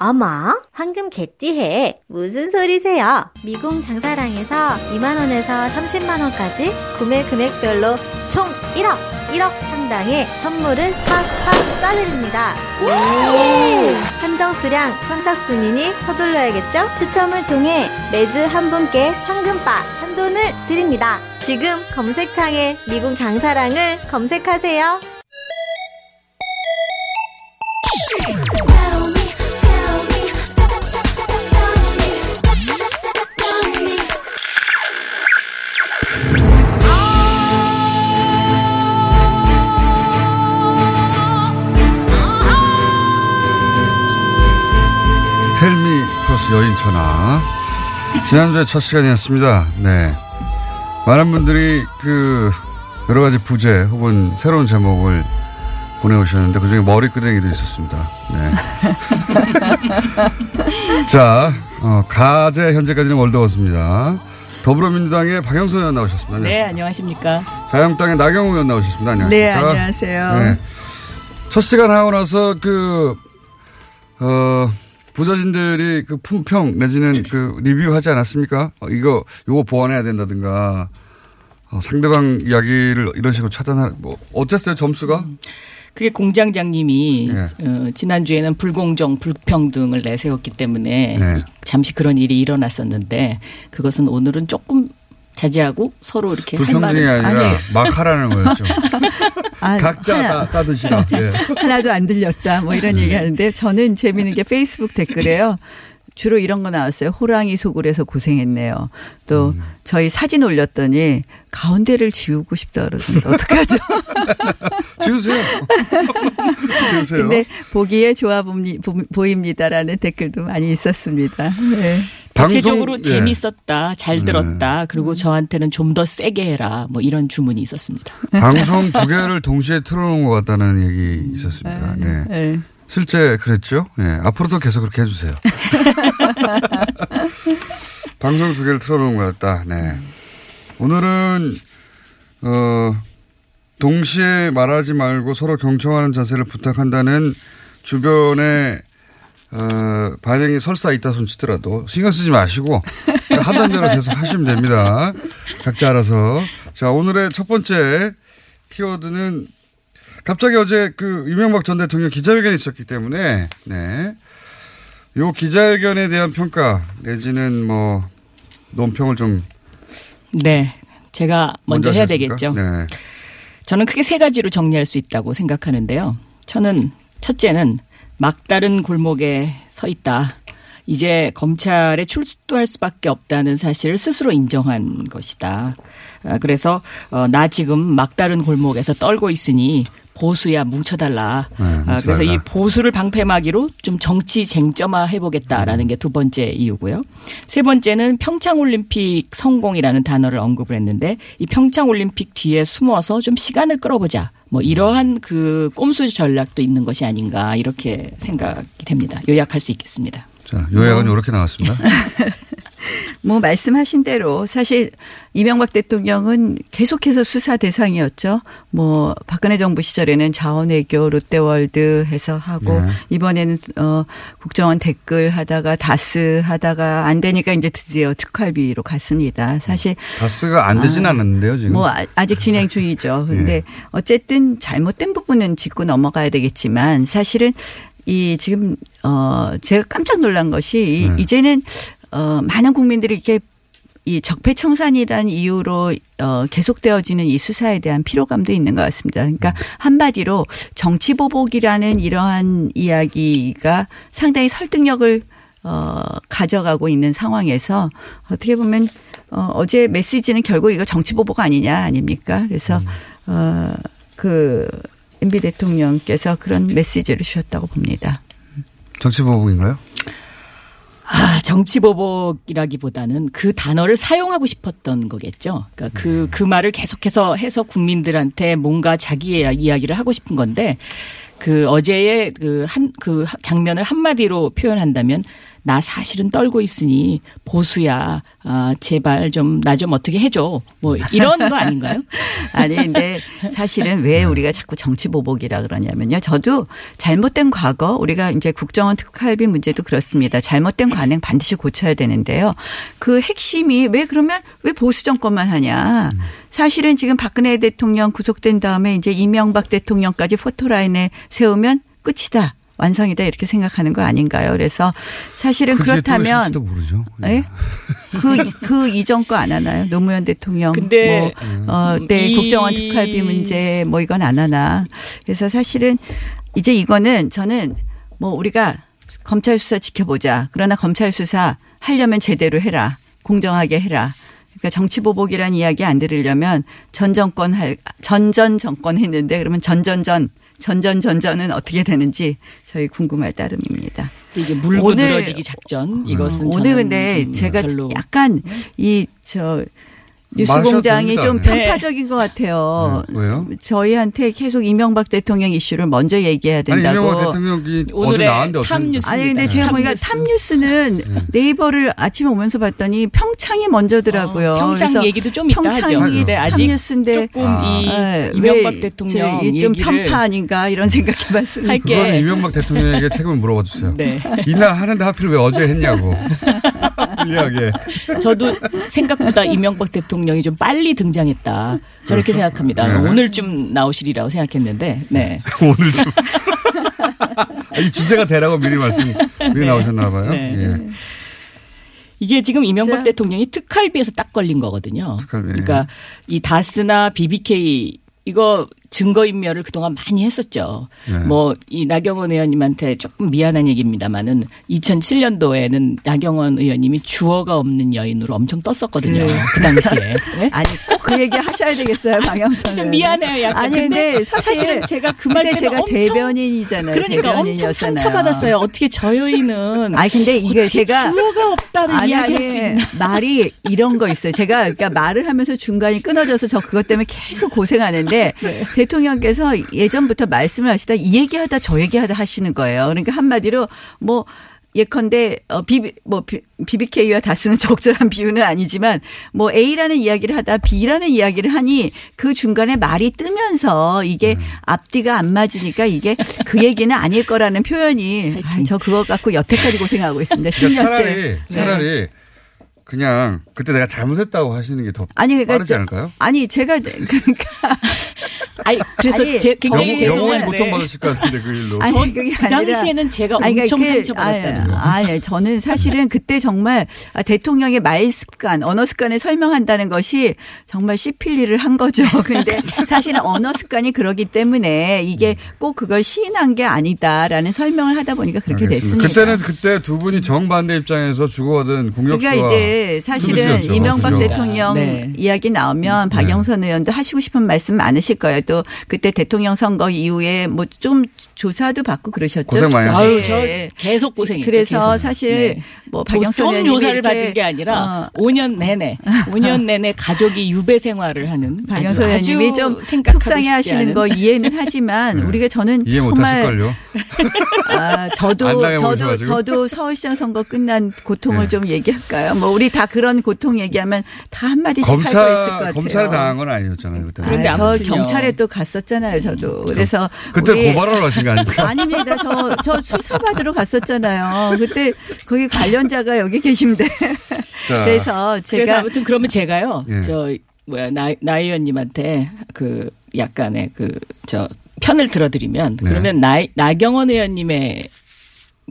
어머, 황금 개띠해. 무슨 소리세요? 미궁 장사랑에서 2만원에서 30만원까지 구매 금액별로 총 1억, 1억 상당. 명당에 선물을 팍팍 쏴드립니다. 한정 수량 선착 순이니 서둘러야겠죠? 추첨을 통해 매주 한 분께 황금바 한 돈을 드립니다. 지금 검색창에 미궁 장사랑을 검색하세요. 플러스 여인 천하. 지난주에 첫 시간이었습니다. 네. 많은 분들이 그, 여러 가지 부제 혹은 새로운 제목을 보내오셨는데 그중에 머리끄댕이도 있었습니다. 네. 자, 어, 가제 현재까지는 월드워스입니다. 더불어민주당의 박영선 의원 나오셨습니다. 네, 안녕하십니까. 자유한국당의 나경호 의원 나오셨습니다. 안녕하십니까. 네, 안녕하세요. 네. 첫 시간 하고 나서 그, 어, 부자진들이 그 품평 내지는 그 리뷰하지 않았습니까? 어, 이거, 요거 보완해야 된다든가, 어, 상대방 이야기를 이런 식으로 차단할, 뭐, 어땠어요, 점수가? 그게 공장장님이 네. 어, 지난주에는 불공정, 불평등을 내세웠기 때문에 네. 잠시 그런 일이 일어났었는데 그것은 오늘은 조금 자제하고 서로 이렇게 할 불평등이 아니라 막 하라는 거였죠. 아, 각자 하나. 다 따드시라. 예. 하나도 안 들렸다. 뭐 이런 네. 얘기 하는데 저는 재미있는 게 페이스북 댓글에요. 주로 이런 거 나왔어요. 호랑이 속을 해서 고생했네요. 또 음. 저희 사진 올렸더니 가운데를 지우고 싶다 그러던데 어떡하죠? 지우세요. 지우세요. 근데 보기에 좋아 보입니다라는 댓글도 많이 있었습니다. 네. 대체적으로 방송- 예. 재밌었다, 잘 네. 들었다, 그리고 저한테는 좀 더 세게 해라, 뭐 이런 주문이 있었습니다. 방송 두 개를 동시에 틀어놓은 것 같다는 얘기 있었습니다. 네. 네. 실제 그랬죠? 예. 앞으로도 계속 그렇게 해주세요. 방송 두 개를 틀어놓은 것 같다. 네. 오늘은, 어, 동시에 말하지 말고 서로 경청하는 자세를 부탁한다는 주변에 어, 반응이 설사 있다 손 치더라도 신경 쓰지 마시고 하던 대로 계속 하시면 됩니다. 각자 알아서. 자, 오늘의 첫 번째 키워드는 갑자기 어제 그 이명박 전 대통령 기자회견이 있었기 때문에 네. 요 기자회견에 대한 평가 내지는 뭐 논평을 좀 네. 제가 먼저 해야 하시겠습니까? 되겠죠. 네. 저는 크게 세 가지로 정리할 수 있다고 생각하는데요. 저는 첫째는 막다른 골목에 서 있다. 이제 검찰에 출두할 수밖에 없다는 사실을 스스로 인정한 것이다. 아, 그래서 어, 나 지금 막다른 골목에서 떨고 있으니 보수야 뭉쳐달라. 네, 아, 그래서 뭉쳐달라. 이 보수를 방패막이로 좀 정치 쟁점화 해보겠다라는 게 두 번째 이유고요. 세 번째는 평창올림픽 성공이라는 단어를 언급을 했는데 이 평창올림픽 뒤에 숨어서 좀 시간을 끌어보자. 뭐 이러한 그 꼼수 전략도 있는 것이 아닌가 이렇게 생각이 됩니다. 요약할 수 있겠습니다. 자, 요약은 이렇게 나왔습니다. 뭐 말씀하신 대로 사실 이명박 대통령은 계속해서 수사 대상이었죠. 뭐 박근혜 정부 시절에는 자원외교 롯데월드 해서 하고 네. 이번에는 어 국정원 댓글 하다가 다스 하다가 안 되니까 이제 드디어 특활비로 갔습니다. 사실 다스가 안 되진 아, 않았는데요, 지금. 뭐 아- 아직 진행 중이죠. 근데 예. 어쨌든 잘못된 부분은 짚고 넘어가야 되겠지만 사실은 이 지금 어 제가 깜짝 놀란 것이 이- 네. 이제는 어 많은 국민들이 이렇게 이 적폐청산이라는 이유로 어 계속되어지는 이 수사에 대한 피로감도 있는 것 같습니다. 그러니까 한마디로 정치보복이라는 이러한 이야기가 상당히 설득력을 어 가져가고 있는 상황에서 어떻게 보면 어 어제 메시지는 결국 이거 정치보복 아니냐 아닙니까? 그래서 어 그 MB 대통령께서 그런 메시지를 주셨다고 봅니다. 정치보복인가요? 아, 정치보복이라기보다는 그 단어를 사용하고 싶었던 거겠죠. 그러니까 그, 그 말을 계속해서 해서 국민들한테 뭔가 자기의 이야기를 하고 싶은 건데 그 어제의 그 한, 그 장면을 한마디로 표현한다면 나 사실은 떨고 있으니 보수야 아 제발 좀 나 좀 어떻게 해줘 뭐 이런 거 아닌가요? 아니 근데 사실은 왜 우리가 자꾸 정치 보복이라 그러냐면요. 저도 잘못된 과거 우리가 이제 국정원 특활비 문제도 그렇습니다. 잘못된 관행 반드시 고쳐야 되는데요. 그 핵심이 왜 그러면 왜 보수 정권만 하냐? 사실은 지금 박근혜 대통령 구속된 다음에 이제 이명박 대통령까지 포토라인에 세우면 끝이다. 완성이다 이렇게 생각하는 거 아닌가요? 그래서 사실은 또 그렇다면 모르죠. 예? 그, 그 이전 거 안 하나요? 노무현 대통령. 근데 뭐, 어, 네, 이- 국정원 특활비 문제 뭐 이건 안 하나. 그래서 사실은 이제 이거는 저는 뭐 우리가 검찰 수사 지켜보자. 그러나 검찰 수사 하려면 제대로 해라. 공정하게 해라. 그러니까 정치 보복이라는 이야기 안 들으려면 전 정권 할, 전전 정권 했는데 그러면 전전전, 전전전전은 어떻게 되는지 저희 궁금할 따름입니다. 이게 물고 오늘- 늘어지기 작전 이것은 오늘 저는 근데 음, 제가 약간 이 저 뉴스공장이. 좀 네. 편파적인 것 같아요. 네, 왜요? 저희한테 계속 이명박 대통령 이슈를 먼저 얘기해야 아니 된다고. 이명박 대통령이 오늘의 나왔는데 어떻게 탑뉴스 아니 근데 제가 보니까 탑뉴스. 탑뉴스는 네이버를 아침에 오면서 봤더니 평창이 먼저더라고요. 어, 평창 그래서 얘기도 좀 하죠. 평창이 근데 아직 탑뉴스인데 조금 아. 이 네, 이명박 왜 대통령 저희 좀 얘기를 편파 아닌가 이런 생각해봤습니다. 할 그건 게 이명박 대통령에게 책임을 물어봐 주세요. 네. 이날 하는데 하필 왜 어제 했냐고. 불리하게. 저도 생각보다 이명박 대통령이 좀 빨리 등장했다. 저렇게 생각합니다. 네. 오늘쯤 나오시리라고 생각했는데, 네. 오늘 좀. 이 주제가 되라고 미리 말씀, 미리 네. 나오셨나 봐요. 네. 예. 이게 지금 이명박 진짜? 대통령이 특활비에서 딱 걸린 거거든요. 특활비. 그러니까 이 다스나 BBK 이거 증거인멸을 그동안 많이 했었죠. 네. 뭐이 나경원 의원님한테 조금 미안한 얘기입니다만은 2007년도에는 나경원 의원님이 주어가 없는 여인으로 엄청 떴었거든요. 네. 그 당시에. 네? 아니 꼭 그 얘기 하셔야 되겠어요, 방영선. 좀 미안해요, 약간. 아니 근데 근데 사실 제가 그말 그때 때는 제가 엄청 대변인이잖아요. 그러니까 엄청 대변인이었잖아요. 상처받았어요. 어떻게 저 여인은 아니 근데 이게 제가 주어가 없다는 아니, 이야기할 아니, 수 있나? 말이 이런 거 있어요. 제가 그러니까 말을 하면서 중간이 끊어져서 저 그것 때문에 계속 고생하는데 네. 대통령께서 예전부터 말씀을 하시다 이 얘기하다 저 얘기하다 하시는 거예요. 그러니까 한마디로 뭐 예컨대 어 비비 뭐 비- BBK와 다스는 적절한 비유는 아니지만 뭐 A라는 이야기를 하다 B라는 이야기를 하니 그 중간에 말이 뜨면서 이게 음. 앞뒤가 안 맞으니까 이게 그 얘기는 아닐 거라는 표현이 아, 저 그거 갖고 여태까지 고생하고 있습니다. 그러니까 10년째. 차라리, 차라리 그냥 그때 내가 잘못했다고 하시는 게더 아니 그러니까 빠르지 저- 않을까요? 아니 제가 그러니까 아니 그래서 아니, 제 굉장히 영혼이 영원히 죄송한데 고통받으실 것 같은데 그 일로. 아니, 저 그게 그 아니라- 당시에는 제가 아니, 그러니까 엄청 그- 상처받았다는 거. 아니, 아니, 저는 사실은 그때 정말 아, 대통령의 말 습관, 언어 습관을 설명한다는 것이 정말 일을 한 거죠. 근데 사실은 언어 습관이 그러기 때문에 이게 꼭 그걸 시인한 게 아니다라는 설명을 하다 보니까 그렇게 알겠습니다. 됐습니다. 그때는 그때 두 분이 정반대 입장에서 주고받은 공격수와 그러니까 이제 사실은 수비수였죠. 이명박. 대통령 네. 이야기 나오면 박영선 의원도 하시고 싶은 말씀 많으실 거예요. 또 그때 대통령 선거 이후에 뭐 좀 조사도 받고 그러셨죠. 고생 많이. 아유 저 계속 고생했죠. 그래서 계속. 사실 네. 뭐 박영선 조사를 이렇게 받은 게 아니라 어, 5년 내내 5년 내내 가족이 유배 생활을 하는 박영선 아주 의원님이 좀 생각하고 속상해 싶지 하시는 않은 거 이해는 하지만 우리가 저는 네. 이해 정말 못하실걸요. 아, 안 저도. 저도 저도 서울시장 선거 끝난 고통을 네. 좀 얘기할까요? 뭐 우리 다 그런 고통 얘기하면 다 한마디씩 할거 있을 것 검찰 같아요. 검찰에 당한 건 아니었잖아요 그때. 그런데 아, 저 아무튼요. 경찰에 또 갔었잖아요, 저도. 그래서 그때 우리- 고발하러 가신 거 아닙니까? 아닙니다. 저, 저 수사 받으러 갔었잖아요. 그때 거기 관련 자가 여기 계신데. 자, 그래서 그래서 제가 아무튼 그러면 제가요. 예. 저 뭐야 나, 나 의원님한테 그 약간의 그 저 편을 들어드리면 네. 그러면 나 나경원 의원님의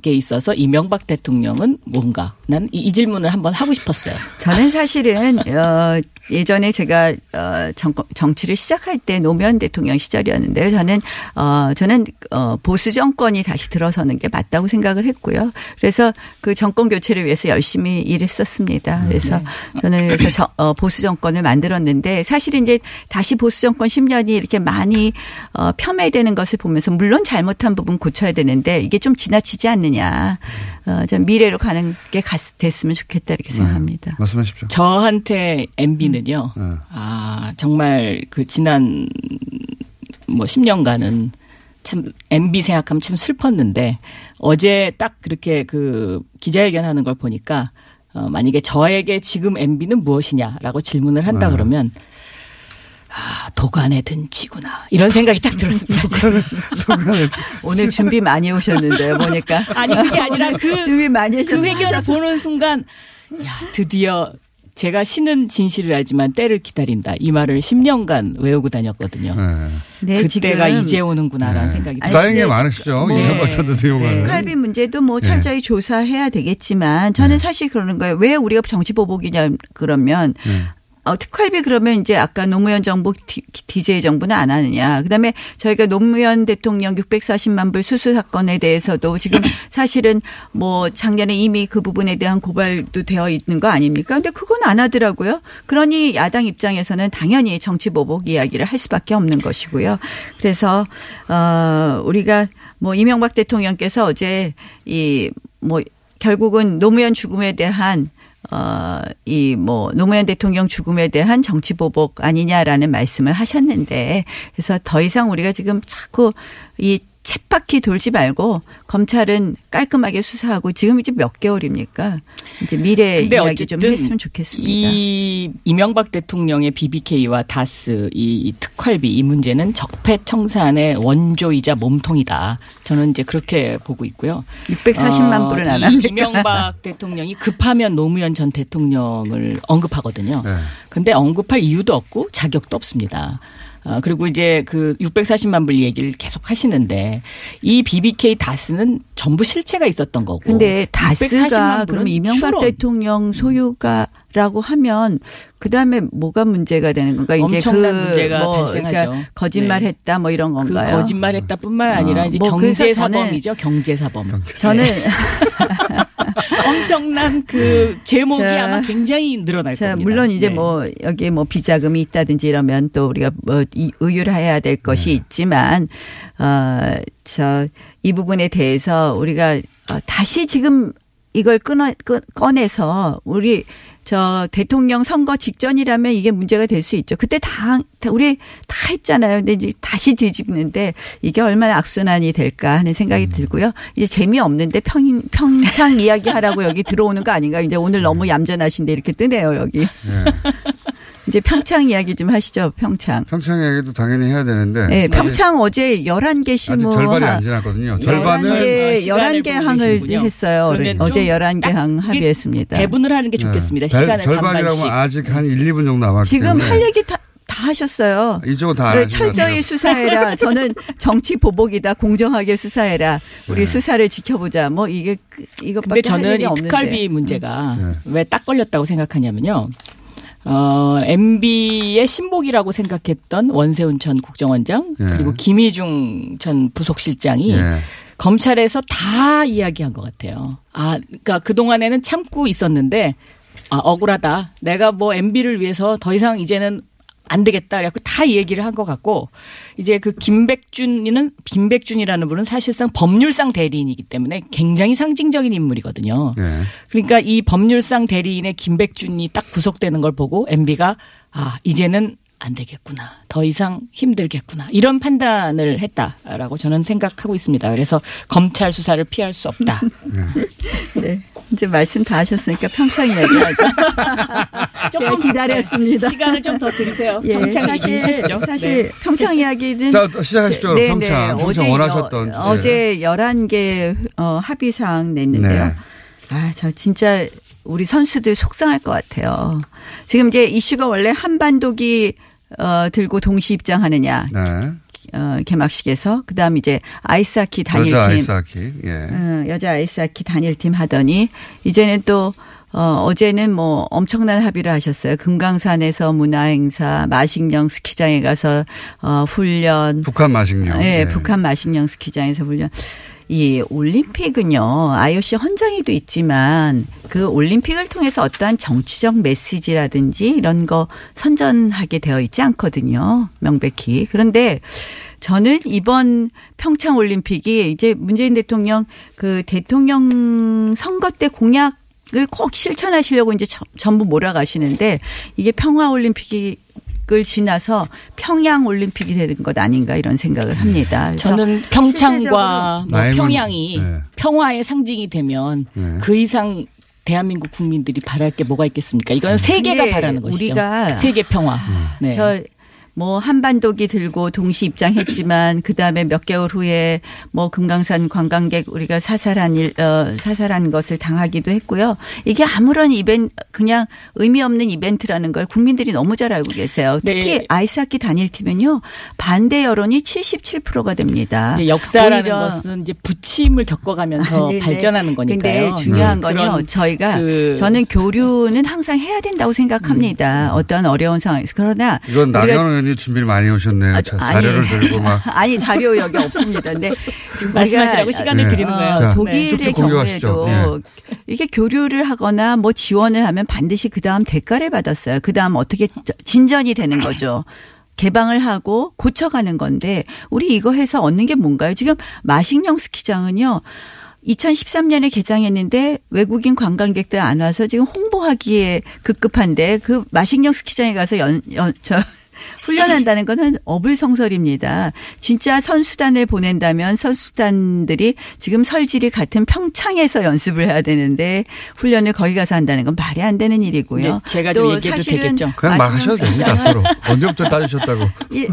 게 있어서 이명박 대통령은 뭔가 난이 질문을 한번 하고 싶었어요. 저는 사실은 어 예전에 제가 어 정, 정치를 시작할 때 노무현 대통령 시절이었는데요. 저는 어 저는 어 보수 정권이 다시 들어서는 게 맞다고 생각을 했고요. 그래서 그 정권 교체를 위해서 열심히 일했었습니다. 그래서 저는 그래서 저, 어 보수 정권을 만들었는데 사실 이제 다시 보수 정권 10년이 이렇게 많이 어 폄훼되는 것을 보면서 물론 잘못한 부분 고쳐야 되는데 이게 좀 지나치지 않 느냐. 어 좀 미래로 가는 게 갔, 됐으면 좋겠다 이렇게 생각합니다. 말씀하십시오. 저한테 MB는요. 네. 아 정말 그 지난 뭐 10년간은 참 MB 생각하면 참 슬펐는데 어제 딱 그렇게 그 기자회견 하는 걸 보니까 어 만약에 저에게 지금 MB는 무엇이냐라고 질문을 한다 네. 그러면 아, 도간에 든 쥐구나. 이런 생각이 딱 들었습니다. 오늘 준비 많이 오셨는데요, 보니까. 아니, 그게 아니라 그, 준비 많이 그 하셨- 회견을. 보는 순간, 야, 드디어 제가 신은 진실을 알지만 때를 기다린다. 이 말을 10년간 외우고 다녔거든요. 네, 그때가 지금- 이제 오는구나라는 생각이 아니, 쌓인 게 많으시죠. 뭐- 이명박 전 대통령은. 특활비 문제도 뭐 네. 철저히 조사해야 되겠지만 저는 사실 그러는 거예요. 왜 우리가 정치 보복이냐 그러면 네. 어, 특활비 그러면 이제 아까 노무현 정부 디- DJ 정부는 안 하느냐. 그다음에 저희가 노무현 대통령 640만 불 수수 사건에 대해서도 지금 사실은 뭐 작년에 이미 그 부분에 대한 고발도 되어 있는 거 아닙니까? 근데 그건 안 하더라고요. 그러니 야당 입장에서는 당연히 정치 보복 이야기를 할 수밖에 없는 것이고요. 그래서 어 우리가 뭐 이명박 대통령께서 어제 이뭐 결국은 노무현 죽음에 대한 어, 이, 뭐, 노무현 대통령 죽음에 대한 정치 보복 아니냐라는 말씀을 하셨는데, 그래서 더 이상 우리가 지금 자꾸 이 쳇바퀴 돌지 말고, 검찰은 깔끔하게 수사하고, 지금 이제 몇 개월입니까? 이제 미래 이야기 좀 어쨌든 했으면 좋겠습니다. 이 이명박 대통령의 BBK와 다스 이 특활비 이 문제는 적폐 청산의 원조이자 몸통이다. 저는 이제 그렇게 보고 있고요. 640만 불은 안이 합니까? 이명박 대통령이 급하면 노무현 전 대통령을 언급하거든요. 네. 근데 언급할 이유도 없고 자격도 없습니다. 아, 그리고 이제 그 640만 불 얘기를 계속 하시는데 이 BBK 다스는 전부 실체가 있었던 거고. 근데 640만 다스가 그럼 이명박 추론. 대통령 소유가 라고 하면 그 다음에 뭐가 문제가 되는 건가? 이제 엄청난 그 문제가 뭐 발생하죠. 그러니까 거짓말했다 뭐 이런 그 건가요? 거짓말했다뿐만 아니라 어, 이제 뭐 그래서 경제사범이죠. 경제사범. 저는 엄청난 그 제목이 자, 아마 굉장히 늘어날 자, 겁니다. 물론 이제 네. 뭐 여기에 뭐 비자금이 있다든지 이러면 또 우리가 뭐 이- 의율 해야 될 것이 네. 있지만 어저 이 부분에 대해서 우리가 어, 다시 지금 이걸 끊어 끊- 꺼내서 우리 저 대통령 선거 직전이라면 이게 문제가 될 수 있죠. 그때 다, 다 우리 다 했잖아요. 근데 이제 다시 뒤집는데 이게 얼마나 악순환이 될까 하는 생각이 음. 들고요. 이제 재미없는데 평, 평창 이야기 하라고 여기 들어오는 거 아닌가. 이제 오늘 너무 얌전하신데 이렇게 뜨네요, 여기. 이제 평창 이야기 좀 하시죠, 평창. 평창 얘기도 당연히 해야 되는데. 네, 아직- 평창 어제 11개 아직 실무. 절반이 안 지났거든요. 절반은 11개, 시간을 11개 보고 항을 계시군요. 했어요. 어제 좀 11개 항딱 합의했습니다. 배분을 하는 게 좋겠습니다. 시간을 절반이라고. 아직 한 1, 2분 정도 남았기 지금 때문에. 할 얘기 다, 다 하셨어요. 이쪽은 다안 네, 철저히. 수사해라. 저는 정치 보복이다. 공정하게 수사해라. 우리 네. 수사를 지켜보자. 뭐 이게 그- 이것밖에 근데 할 저는 이. 특활비 문제가 네. 왜딱 걸렸다고 생각하냐면요. 어, MB의 신복이라고 생각했던 원세훈 전 국정원장 예. 그리고 김희중 전 부속실장이 예. 검찰에서 다 이야기한 것 같아요. 아, 그러니까 그 동안에는 참고 있었는데 아 억울하다. 내가 뭐 MB를 위해서 더 이상 이제는 안 되겠다. 그래갖고 다 이 얘기를 한 것 같고 이제 그 김백준이는 김백준이라는 분은 사실상 법률상 대리인이기 때문에 굉장히 상징적인 인물이거든요. 예. 그러니까 이 법률상 대리인의 김백준이 딱 구속되는 걸 보고 MB가 아 이제는 안 되겠구나. 더 이상 힘들겠구나. 이런 판단을 했다라고 저는 생각하고 있습니다. 그래서 검찰 수사를 피할 수 없다. 네. 이제 말씀 다 하셨으니까 평창 이야기하죠. 제가 기다렸습니다. 시간을 좀 더 드리세요. 예, 평창 사실 하시죠. 사실 네. 평창 이야기는 자, 또 시작하십시오. 네, 평창. 네. 평창 어제 원하셨던 여- 주제. 어제 11개 어, 합의 사항 냈는데요. 네. 아, 저 진짜 우리 선수들 속상할 것 같아요. 지금 이제 이슈가 원래 한반도기 어, 들고 동시 입장하느냐. 네. 어, 개막식에서 그다음 이제 아이스하키 단일팀 여자 아이스하키. 예. 어, 여자 아이스하키 단일팀 하더니 이제는 또 어, 어제는 뭐 엄청난 합의를 하셨어요. 금강산에서 문화행사, 마식령 스키장에 가서 어, 훈련. 북한 마식령. 네, 네. 북한 마식령 스키장에서 훈련. 이 올림픽은요, IOC 헌장에도 있지만 그 올림픽을 통해서 어떠한 정치적 메시지라든지 이런 거 선전하게 되어 있지 않거든요. 명백히. 그런데 저는 이번 평창 올림픽이 이제 문재인 대통령 그 대통령 선거 때 공약 을 꼭 실천하시려고 이제 저- 전부 몰아가시는데 이게 평화 올림픽이 올림픽을 지나서 평양 올림픽이 되는 것 아닌가 이런 생각을 합니다. 그래서 저는 평창과 뭐 평양이 네. 평화의 상징이 되면 네. 그 이상 대한민국 국민들이 바랄 게 뭐가 있겠습니까? 이건 세계가 근데 바라는 것이죠. 우리가 세계 평화. 네. 저 뭐 한반도기 들고 동시 입장했지만 그 다음에 몇 개월 후에 뭐 금강산 관광객 우리가 사살한 일, 어, 사살한 것을 당하기도 했고요. 이게 아무런 이벤트 그냥 의미 없는 이벤트라는 걸 국민들이 너무 잘 알고 계세요. 특히 네. 아이스하키 단일팀은요 반대 여론이 77%가 됩니다. 역사라는 것은 이제 부침을 겪어가면서 아, 네네. 발전하는 거니까요. 근데 중요한 음, 건요. 저희가 그- 저는 교류는 항상 해야 된다고 생각합니다. 어떤 어려운 상황에서 그러나 이건 우리가 나경원 의원님 준비를 많이 해오셨네요. 자, 아니. 자료를 들고 막. 아니 자료 여기 없습니다. 근데 지금 말씀하시라고 시간을 네. 드리는 거예요. 자, 독일의 쭉쭉 공격하시죠. 경우에도 이게 교류를 하거나 뭐 지원을 하면 반드시 그 다음 대가를 받았어요. 그 다음 어떻게 진전이 되는 거죠. 개방을 하고 고쳐가는 건데 우리 이거 해서 얻는 게 뭔가요? 지금 마식령 스키장은요. 2013년에 개장했는데 외국인 관광객들 안 와서 지금 홍보하기에 급급한데 그 마식령 스키장에 가서 연, 연, 저, 훈련한다는 거는 어불성설입니다. 진짜 선수단을 보낸다면 선수단들이 지금 설질이 같은 평창에서 연습을 해야 되는데 훈련을 거기 가서 한다는 건 말이 안 되는 일이고요. 제가 좀또 얘기해도 사실은 되겠죠? 그냥 막 하셔도 됩니다, 서로. 언제부터 따지셨다고. 이-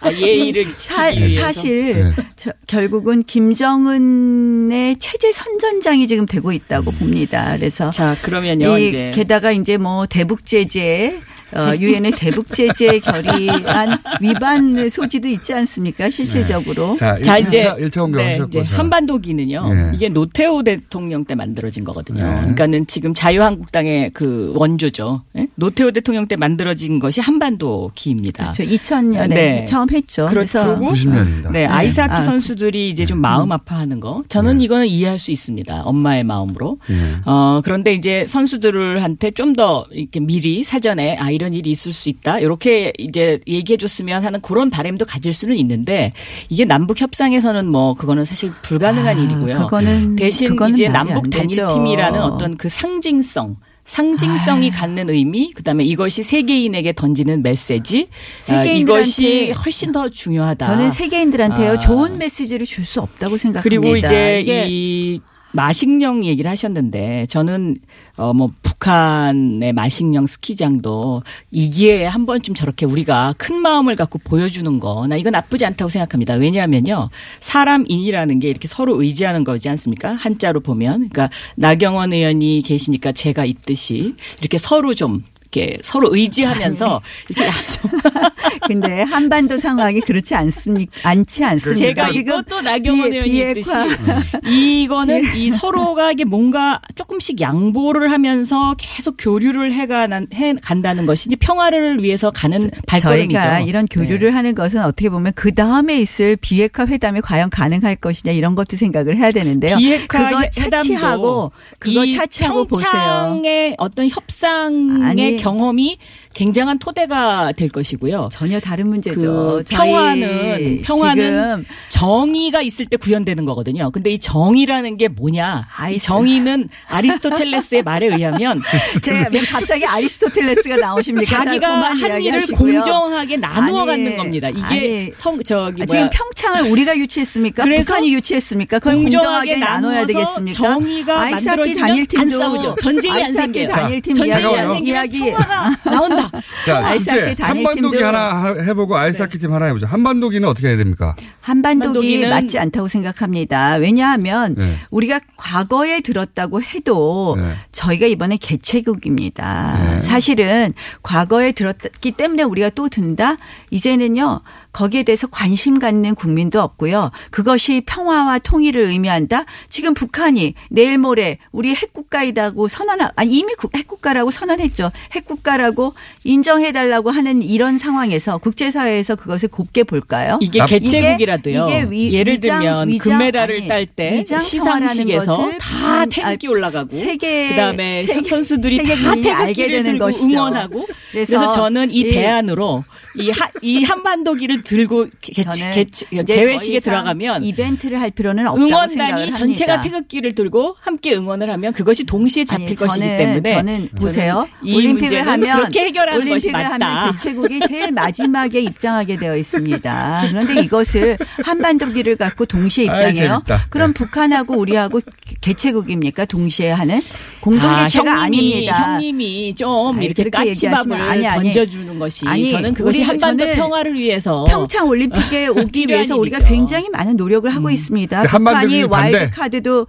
아, 예의를 사, 지키기 위해서. 사실 네. 저- 결국은 김정은의 체제 선전장이 지금 되고 있다고 봅니다. 그래서 자 그러면요 이 이제 게다가 이제 뭐 대북 제재 어, 유엔의 대북 제재 결의 안 위반 소지도 있지 않습니까? 실질적으로. 자, 자 1차, 이제 1차 공격 네, 하셨고. 이제 자. 한반도기는요. 네. 이게 노태우 대통령 때 만들어진 거거든요. 네. 그러니까는 지금 자유한국당의 그 원조죠. 예? 노태우 대통령 때 만들어진 것이 한반도기입니다. 그렇죠. 2000년에 네. 처음 했죠. 그렇죠. 그래서 90년입니다. 네, 아이스하키 아. 선수들이 이제 좀 마음 아파하는 거. 저는 이거는 이해할 수 있습니다. 엄마의 마음으로. 예. 어, 그런데 이제 선수들한테 좀 더 이렇게 미리 사전에 아, 이런 일이 있을 수 있다. 이렇게 이제 얘기해 줬으면 하는 그런 바람도 가질 수는 있는데 이게 남북 협상에서는 뭐 그거는 사실 불가능한 아, 일이고요. 그거는- 대신 그거는 이제 남북. 단일팀이라는 어떤 그 상징성 상징성이 갖는 의미, 그다음에 이것이 세계인에게 던지는 메시지, 아, 세계인들한테 이것이 훨씬 더 중요하다. 저는 세계인들한테요 아. 좋은 메시지를 줄 수 없다고 생각합니다. 그리고 이제 이 마식령 얘기를 하셨는데 저는 어 뭐 북한의 마식령 스키장도 이 기회에 한 번쯤 저렇게 우리가 큰 마음을 갖고 보여주는 거 나 이거 나쁘지 않다고 생각합니다. 왜냐하면요 사람인이라는 게 이렇게 서로 의지하는 거지 않습니까? 한자로 보면 그러니까 나경원 의원이 계시니까 제가 있듯이 이렇게 서로 좀 이렇게 서로 의지하면서 이렇게 좀 근데 한반도 상황이 그렇지 않습니까? 않지 않습니까? 제가 또 나경원 비- 의원이 있듯이 비핵화. 이거는 이 서로가 이게 뭔가 조금씩 양보를 하면서 계속 교류를 해가 해 간다는 것이 이제 평화를 위해서 가는 발걸음이죠. 저희가 이런 교류를 하는 것은 어떻게 보면 그 다음에 있을 비핵화 회담이 과연 가능할 것이냐 이런 것도 생각을 해야 되는데요. 비핵화 그거 차치하고 그거 이 차치하고 보세요. 평창의 어떤 협상의. 경험이 굉장한 토대가 될 것이고요. 전혀 다른 문제죠. 그 평화는 평화는 지금 정의가 있을 때 구현되는 거거든요. 근데 이 정의라는 게 뭐냐? 이 아이스. 정의는 아리스토텔레스의 말에 의하면 제가 왜 갑자기 아리스토텔레스가 나오십니까? 자, 자기가 한 일을 이야기하시고요. 공정하게 나누어 아니, 갖는 겁니다. 이게 아니, 성 저기 아, 뭐야 지금 평창을 우리가 유치했습니까? 그래서 북한이 유치했습니까? 그걸 공정하게 공정하게 나눠야 되겠습니까? 정의가 아이스하키 만들어지면 단일팀도 안 싸우죠. 전쟁이 안 생겨요. 전쟁이 안 생기면 이야기 평화가 나온다. 자, 아이스하키 단일팀도- 한반도기 하나 하- 해보고 아이스하키 팀 하나 해보자. 한반도기는 어떻게 해야 됩니까? 한반도기 한반도기는- 맞지 않다고 생각합니다. 왜냐하면 네. 우리가 과거에 들었다고 해도 네. 저희가 이번에 개최국입니다. 네. 사실은 과거에 들었기 때문에 우리가 또 든다. 이제는요. 거기에 대해서 관심 갖는 국민도 없고요. 그것이 평화와 통일을 의미한다. 지금 북한이 내일 모레 우리 핵국가이다고 선언하 아니 이미 국- 핵국가라고 선언했죠. 핵국가라고 인정해 달라고 하는 이런 상황에서 국제 사회에서 그것을 곱게 볼까요? 이게 나- 개최국이라도요. 이게 위- 예를 위장- 들면 위장- 금메달을 딸 때 시상식에서 다 것을 태극기 아, 올라가고 세계- 그다음에 세계- 선수들이 세계 다 국민이 알게 태극기를 되는 들고 것이죠. 응원하고 그래서 그래서, 저는 이 이- 대안으로 이, 하, 이 한반도기를 들고 개, 저는 개, 이제 개회식에 들어가면 이벤트를 할 필요는 없다고 응원단이 생각을 전체가. 태극기를 들고 함께 응원을 하면 그것이 동시에 잡힐 아니, 것이기 저는- 때문에 저는 보세요. 이 올림픽을 하면 그렇게 해결하는 것이 올림픽을 맞다. 하면 개최국이 제일 마지막에 입장하게 되어 있습니다. 그런데 이것을 한반도기를 갖고 동시에 아이, 입장해요. 재밌다. 그럼 북한하고 우리하고 개최국입니까? 동시에 하는 공동 아, 개최가 형님이, 아닙니다. 형님이 좀 아니, 이렇게 까치밥을 얘기하시면 아니, 아니. 던져주는 것이 아니, 저는 그것이 한반도 저는 평화를 위해서 평창 올림픽에 오기 위해서 우리가 일이죠. 굉장히 많은 노력을 하고 있습니다. 그 한반도기 북한이. 와일드 카드도.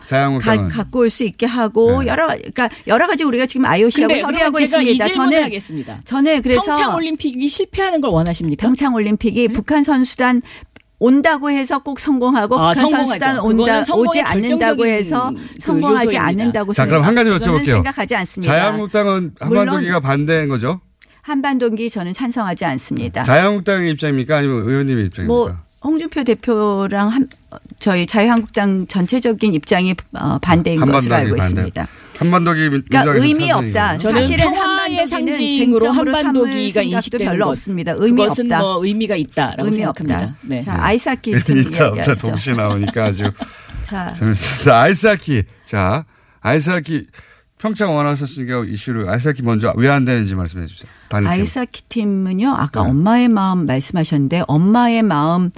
갖고 올 수 있게 하고 여러 그러니까 여러 가지 우리가 지금 IOC하고 협의하고 있습니다. 저는 하겠습니다. 저는 그래서 평창 올림픽이 실패하는 걸 원하십니까? 평창 올림픽이 북한 선수단 온다고 해서 꼭 성공하고 아, 북한. 선수단 온다 오지 않는다고 해서 그 성공하지 요소입니다. 않는다고 자, 그럼 한 가지 여쭤볼게요. 생각하지 않습니다. 자유한국당은 한반도기가 반대인 거죠? 한반도기 저는 찬성하지 않습니다. 자유한국당의 입장입니까? 아니면 의원님의 입장입니까? 뭐 홍준표 대표랑 한, 저희 자유한국당 전체적인 입장이 어, 반대인 것으로 알고 반대. 있습니다. 한반도기 그러니까 의미. 없다. 저는 사실은 평화의 한반도기는 상징으로 한반도기가 인식되는 별로 것. 없습니다. 의미 그것은 없다. 뭐 의미가 있다라고 의미 생각합니다. 없다. 네. 자, 아이스하키 좀 의미 있다 없다. 동시에 나오니까 아주 자, 재밌습니다. 아이스하키. 자, 아이스하키 평창 원하셨으니까 이슈를 아이스하키 먼저 왜 안 되는지 말씀해 주세요. 아이스하키 팀은요. 아까 네. 엄마의 마음 말씀하셨는데 엄마의 마음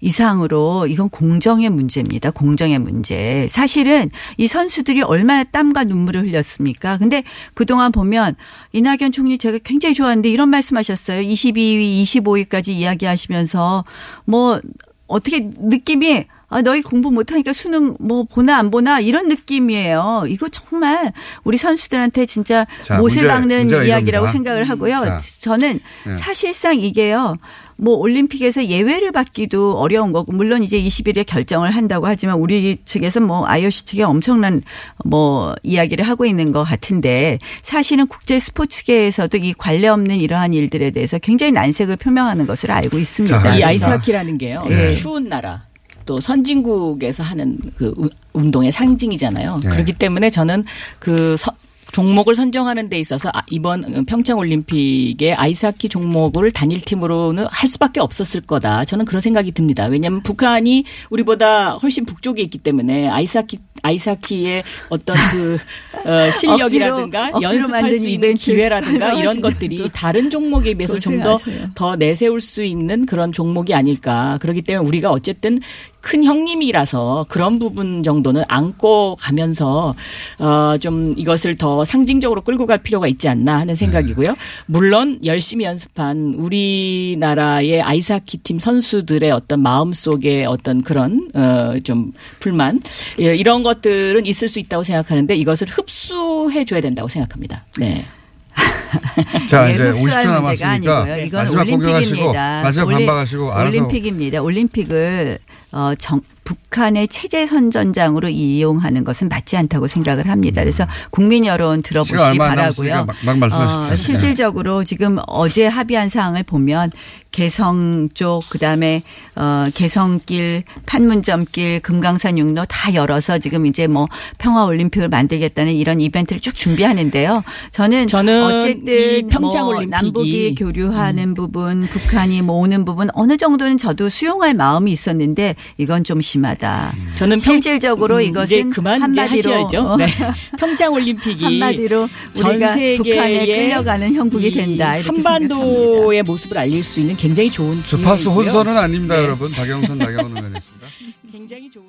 이상으로 이건 공정의 문제입니다. 공정의 문제. 사실은 이 선수들이 얼마나 땀과 눈물을 흘렸습니까? 근데 그동안 보면 이낙연 총리 제가 굉장히 좋아하는데 이런 말씀하셨어요. 22위, 25위까지 이야기하시면서 뭐 어떻게 느낌이 아, 너희 공부 못하니까 수능 뭐 보나 안 보나 이런 느낌이에요. 이거 정말 우리 선수들한테 진짜 자, 못을 문제- 박는 이야기라고 이겁니다. 생각을 하고요. 자. 저는 네. 사실상 이게요. 뭐 올림픽에서 예외를 받기도 어려운 거고 물론 이제 20일에 결정을 한다고 하지만 우리 측에서 뭐 IOC 측에 엄청난 뭐 이야기를 하고 있는 것 같은데 사실은 국제 스포츠계에서도 이 관례 없는 이러한 일들에 대해서 굉장히 난색을 표명하는 것을 알고 있습니다. 이 그래서 아이스하키라는 게요. 네. 추운 나라. 또 선진국에서 하는 그 우- 운동의 상징이잖아요. 네. 그렇기 때문에 저는 그 서- 종목을 선정하는 데 있어서 아, 이번 평창 올림픽에 아이스하키 종목을 단일팀으로는 할 수밖에 없었을 거다. 저는 그런 생각이 듭니다. 왜냐하면 북한이 우리보다 훨씬 북쪽에 있기 때문에 아이스하키 아이스하키의 어떤 그 어, 실력이라든가 억지로- 연습할 만든 수 있는 기회라든가 이런 것들이 다른 종목에 비해서 좀 더. 더 내세울 수 있는 그런 종목이 아닐까. 그렇기 때문에 우리가 어쨌든 큰 형님이라서 그런 부분 정도는 안고 가면서 어좀 이것을 더 상징적으로 끌고 갈 필요가 있지 않나 하는 생각이고요. 물론 열심히 연습한 우리나라의 아이스하키 팀 선수들의 어떤 마음 속에 어떤 그런 어좀 불만 예, 이런 것들은 있을 수 있다고 생각하는데 이것을 흡수해 줘야 된다고 생각합니다. 네. 자, 이제 흡수할 50초 문제가 남았으니까 아니고요. 이건 마지막 공격하시고 올림픽입니다. 마지막 반박하시고 알아서 올림픽입니다. 올림픽을 어, 정, 북한의 체제 선전장으로 이용하는 것은 맞지 않다고 생각을 합니다. 그래서 국민 여론 들어보시기 바라고요. 막- 막 말씀하십시오. 어, 실질적으로 지금 어제 합의한 사항을 보면 개성 쪽 그다음에 어, 개성길, 판문점길, 금강산 육로 다 열어서 지금 이제 뭐 평화 올림픽을 만들겠다는 이런 이벤트를 쭉 준비하는데요. 저는 저는 어쨌든 이 평창 뭐 올림픽이 음. 남북이 교류하는 부분, 북한이 뭐 오는 부분 어느 정도는 저도 수용할 마음이 있었는데 이건 좀 심 하다. 저는 평- 실질적으로 음, 이것은 그만 이제 한마디로 하셔야죠. 네. 평창 올림픽이 한마디로 전 우리가 세계에 북한에 끌려가는 형국이 이 된다. 이렇게 한반도의 모습을 알릴 수 있는 굉장히 좋은 주파수 기회이고요. 혼선은 아닙니다, 네. 여러분. 박영선, 나경원 의원이었습니다. 굉장히 좋은.